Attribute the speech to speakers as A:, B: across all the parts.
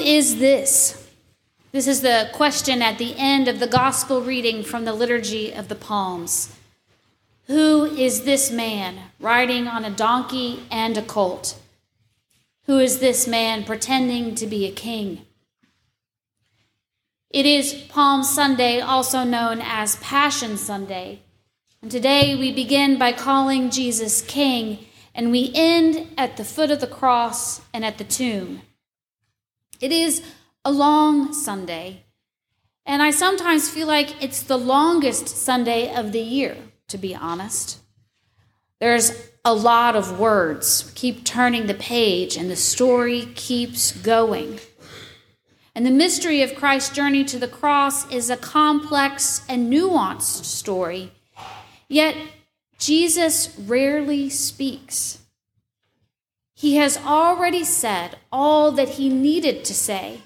A: is this? This is the question at the end of the gospel reading from the Liturgy of the Palms. Who is this man riding on a donkey and a colt? Who is this man pretending to be a king? It is Palm Sunday, also known as Passion Sunday. And today we begin by calling Jesus King, and we end at the foot of the cross and at the tomb. It is a long Sunday, and I sometimes feel like it's the longest Sunday of the year, to be honest. There's a lot of words. keep turning the page, and the story keeps going. And the mystery of Christ's journey to the cross is a complex and nuanced story. Yet, Jesus rarely speaks. He has already said all that he needed to say.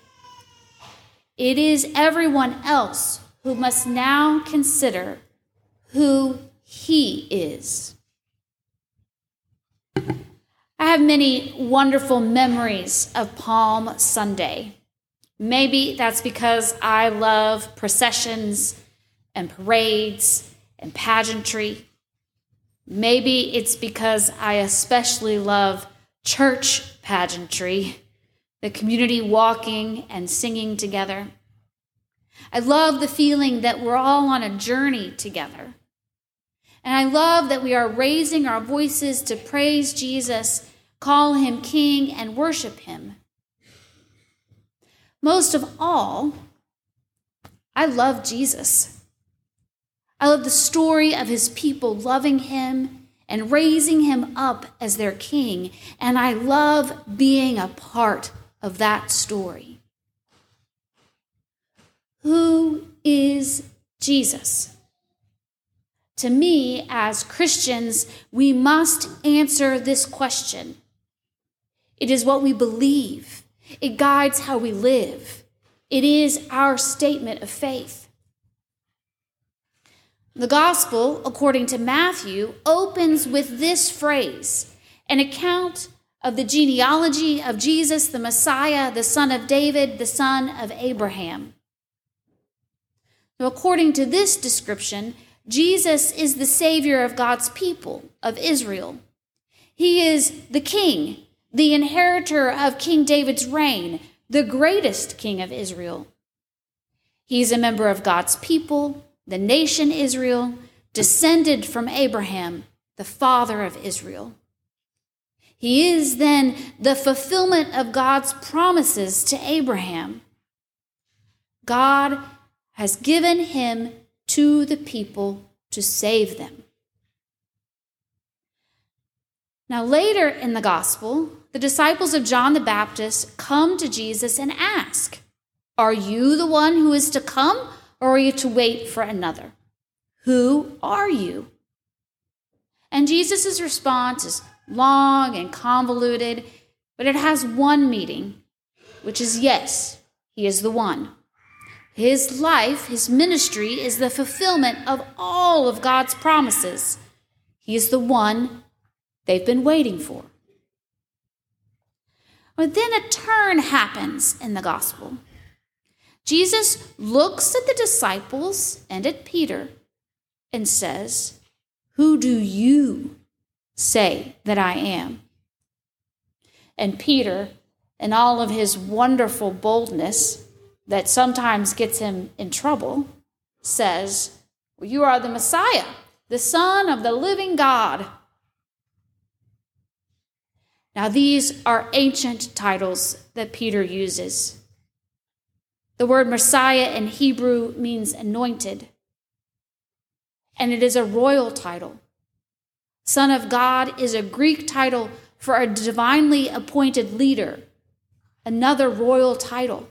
A: It is everyone else who must now consider who he is. I have many wonderful memories of Palm Sunday. Maybe that's because I love processions and parades and pageantry. Maybe it's because I especially love church pageantry, the community walking and singing together. I love the feeling that we're all on a journey together. And I love that we are raising our voices to praise Jesus, call him King, and worship him. Most of all, I love Jesus. I love the story of his people loving him and raising him up as their king. And I love being a part of that story. Who is Jesus? To me, as Christians, we must answer this question. It is what we believe, it guides how we live, it is our statement of faith. The gospel, according to Matthew, opens with this phrase an account of the genealogy of Jesus, the Messiah, the son of David, the son of Abraham. According to this description, Jesus is the Savior of God's people, of Israel. He is the King, the inheritor of King David's reign, the greatest King of Israel. He's a member of God's people, the nation Israel, descended from Abraham, the father of Israel. He is then the fulfillment of God's promises to Abraham. God has given him to the people to save them. Now, later in the gospel, the disciples of John the Baptist come to Jesus and ask, Are you the one who is to come? Or are you to wait for another? Who are you? And Jesus' response is long and convoluted, but it has one meaning, which is yes, he is the one. His life, his ministry, is the fulfillment of all of God's promises. He is the one they've been waiting for. But then a turn happens in the gospel. Jesus looks at the disciples and at Peter and says, Who do you say that I am? And Peter, in all of his wonderful boldness that sometimes gets him in trouble, says, well, You are the Messiah, the Son of the living God. Now, these are ancient titles that Peter uses. The word Messiah in Hebrew means anointed, and it is a royal title. Son of God is a Greek title for a divinely appointed leader, another royal title.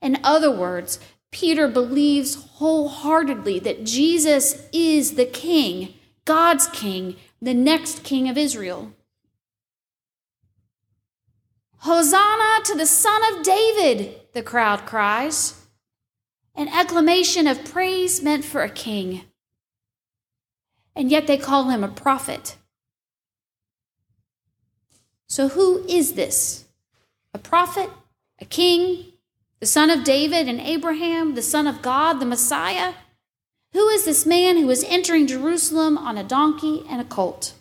A: In other words, Peter believes wholeheartedly that Jesus is the king, God's king, the next king of Israel. Hosanna to the Son of David, the crowd cries. An acclamation of praise meant for a king. And yet they call him a prophet. So, who is this? A prophet a king, the son of David and Abraham, the son of God, the Messiah? Who is this man who is entering Jerusalem on a donkey and a colt?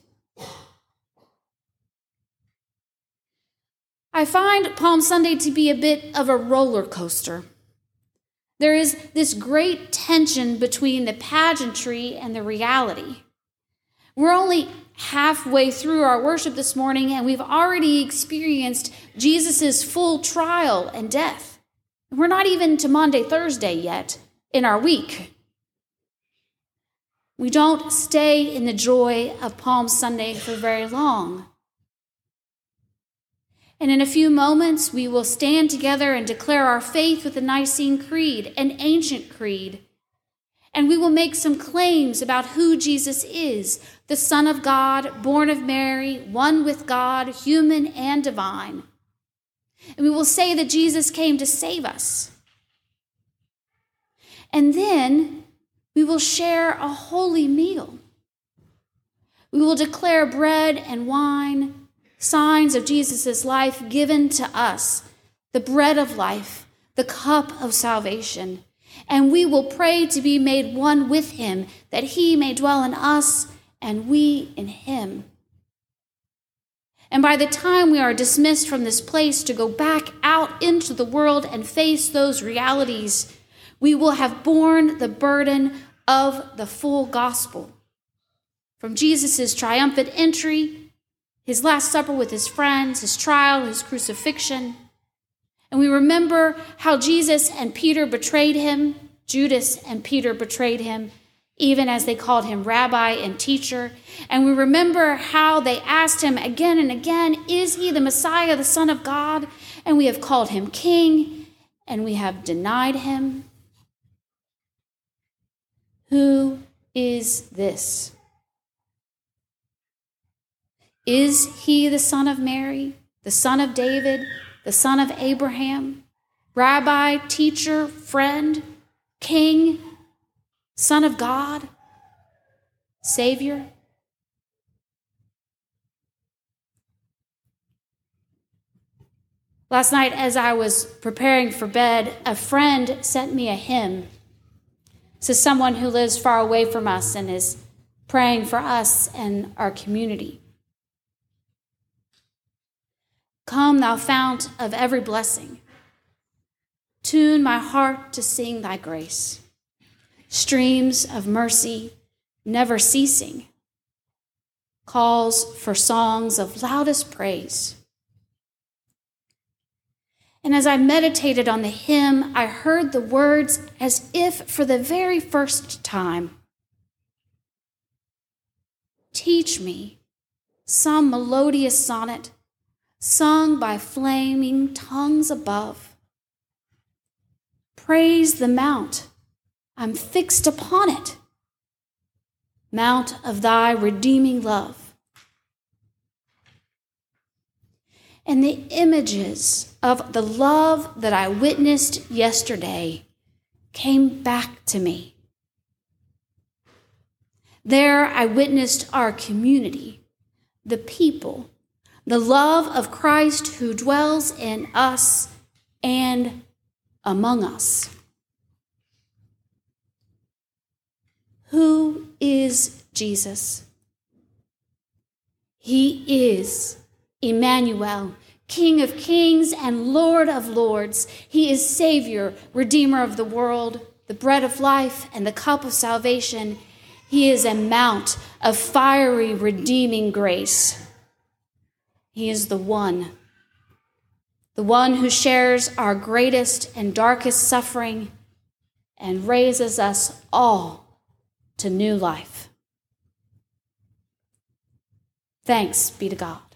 A: I find Palm Sunday to be a bit of a roller coaster. There is this great tension between the pageantry and the reality. We're only halfway through our worship this morning, and we've already experienced Jesus' full trial and death. We're not even to Maundy, Thursday yet in our week. We don't stay in the joy of Palm Sunday for very long. And in a few moments, we will stand together and declare our faith with the Nicene Creed, an ancient creed. And we will make some claims about who Jesus is the Son of God, born of Mary, one with God, human and divine. And we will say that Jesus came to save us. And then we will share a holy meal. We will declare bread and wine signs of Jesus' life given to us, the bread of life, the cup of salvation. And we will pray to be made one with him, that he may dwell in us and we in him. And by the time we are dismissed from this place to go back out into the world and face those realities, we will have borne the burden of the full gospel. From Jesus' triumphant entry his Last Supper with his friends, his trial, his crucifixion. And we remember how Jesus and Peter betrayed him, Judas and Peter betrayed him, even as they called him rabbi and teacher. And we remember how they asked him again and again, Is he the Messiah, the Son of God? And we have called him king, and we have denied him. Who is this? Is he the son of Mary, the son of David, the son of Abraham, rabbi, teacher, friend, king, son of God, Savior? Last night, as I was preparing for bed, a friend sent me a hymn. This is someone who lives far away from us and is praying for us and our community. Come, thou fount of every blessing. Tune my heart to sing thy grace. Streams of mercy never ceasing. Calls for songs of loudest praise. And as I meditated on the hymn, I heard the words as if for the very first time Teach me some melodious sonnet sung by flaming tongues above. Praise the mount, I'm fixed upon it, mount of thy redeeming love. And the images of the love that I witnessed yesterday came back to me. There I witnessed our community, the people the love of Christ who dwells in us and among us. Who is Jesus? He is Emmanuel, King of kings and Lord of lords. He is Savior, Redeemer of the world, the bread of life and the cup of salvation. He is a mount of fiery, redeeming grace. He is the one, the one who shares our greatest and darkest suffering and raises us all to new life. Thanks be to God.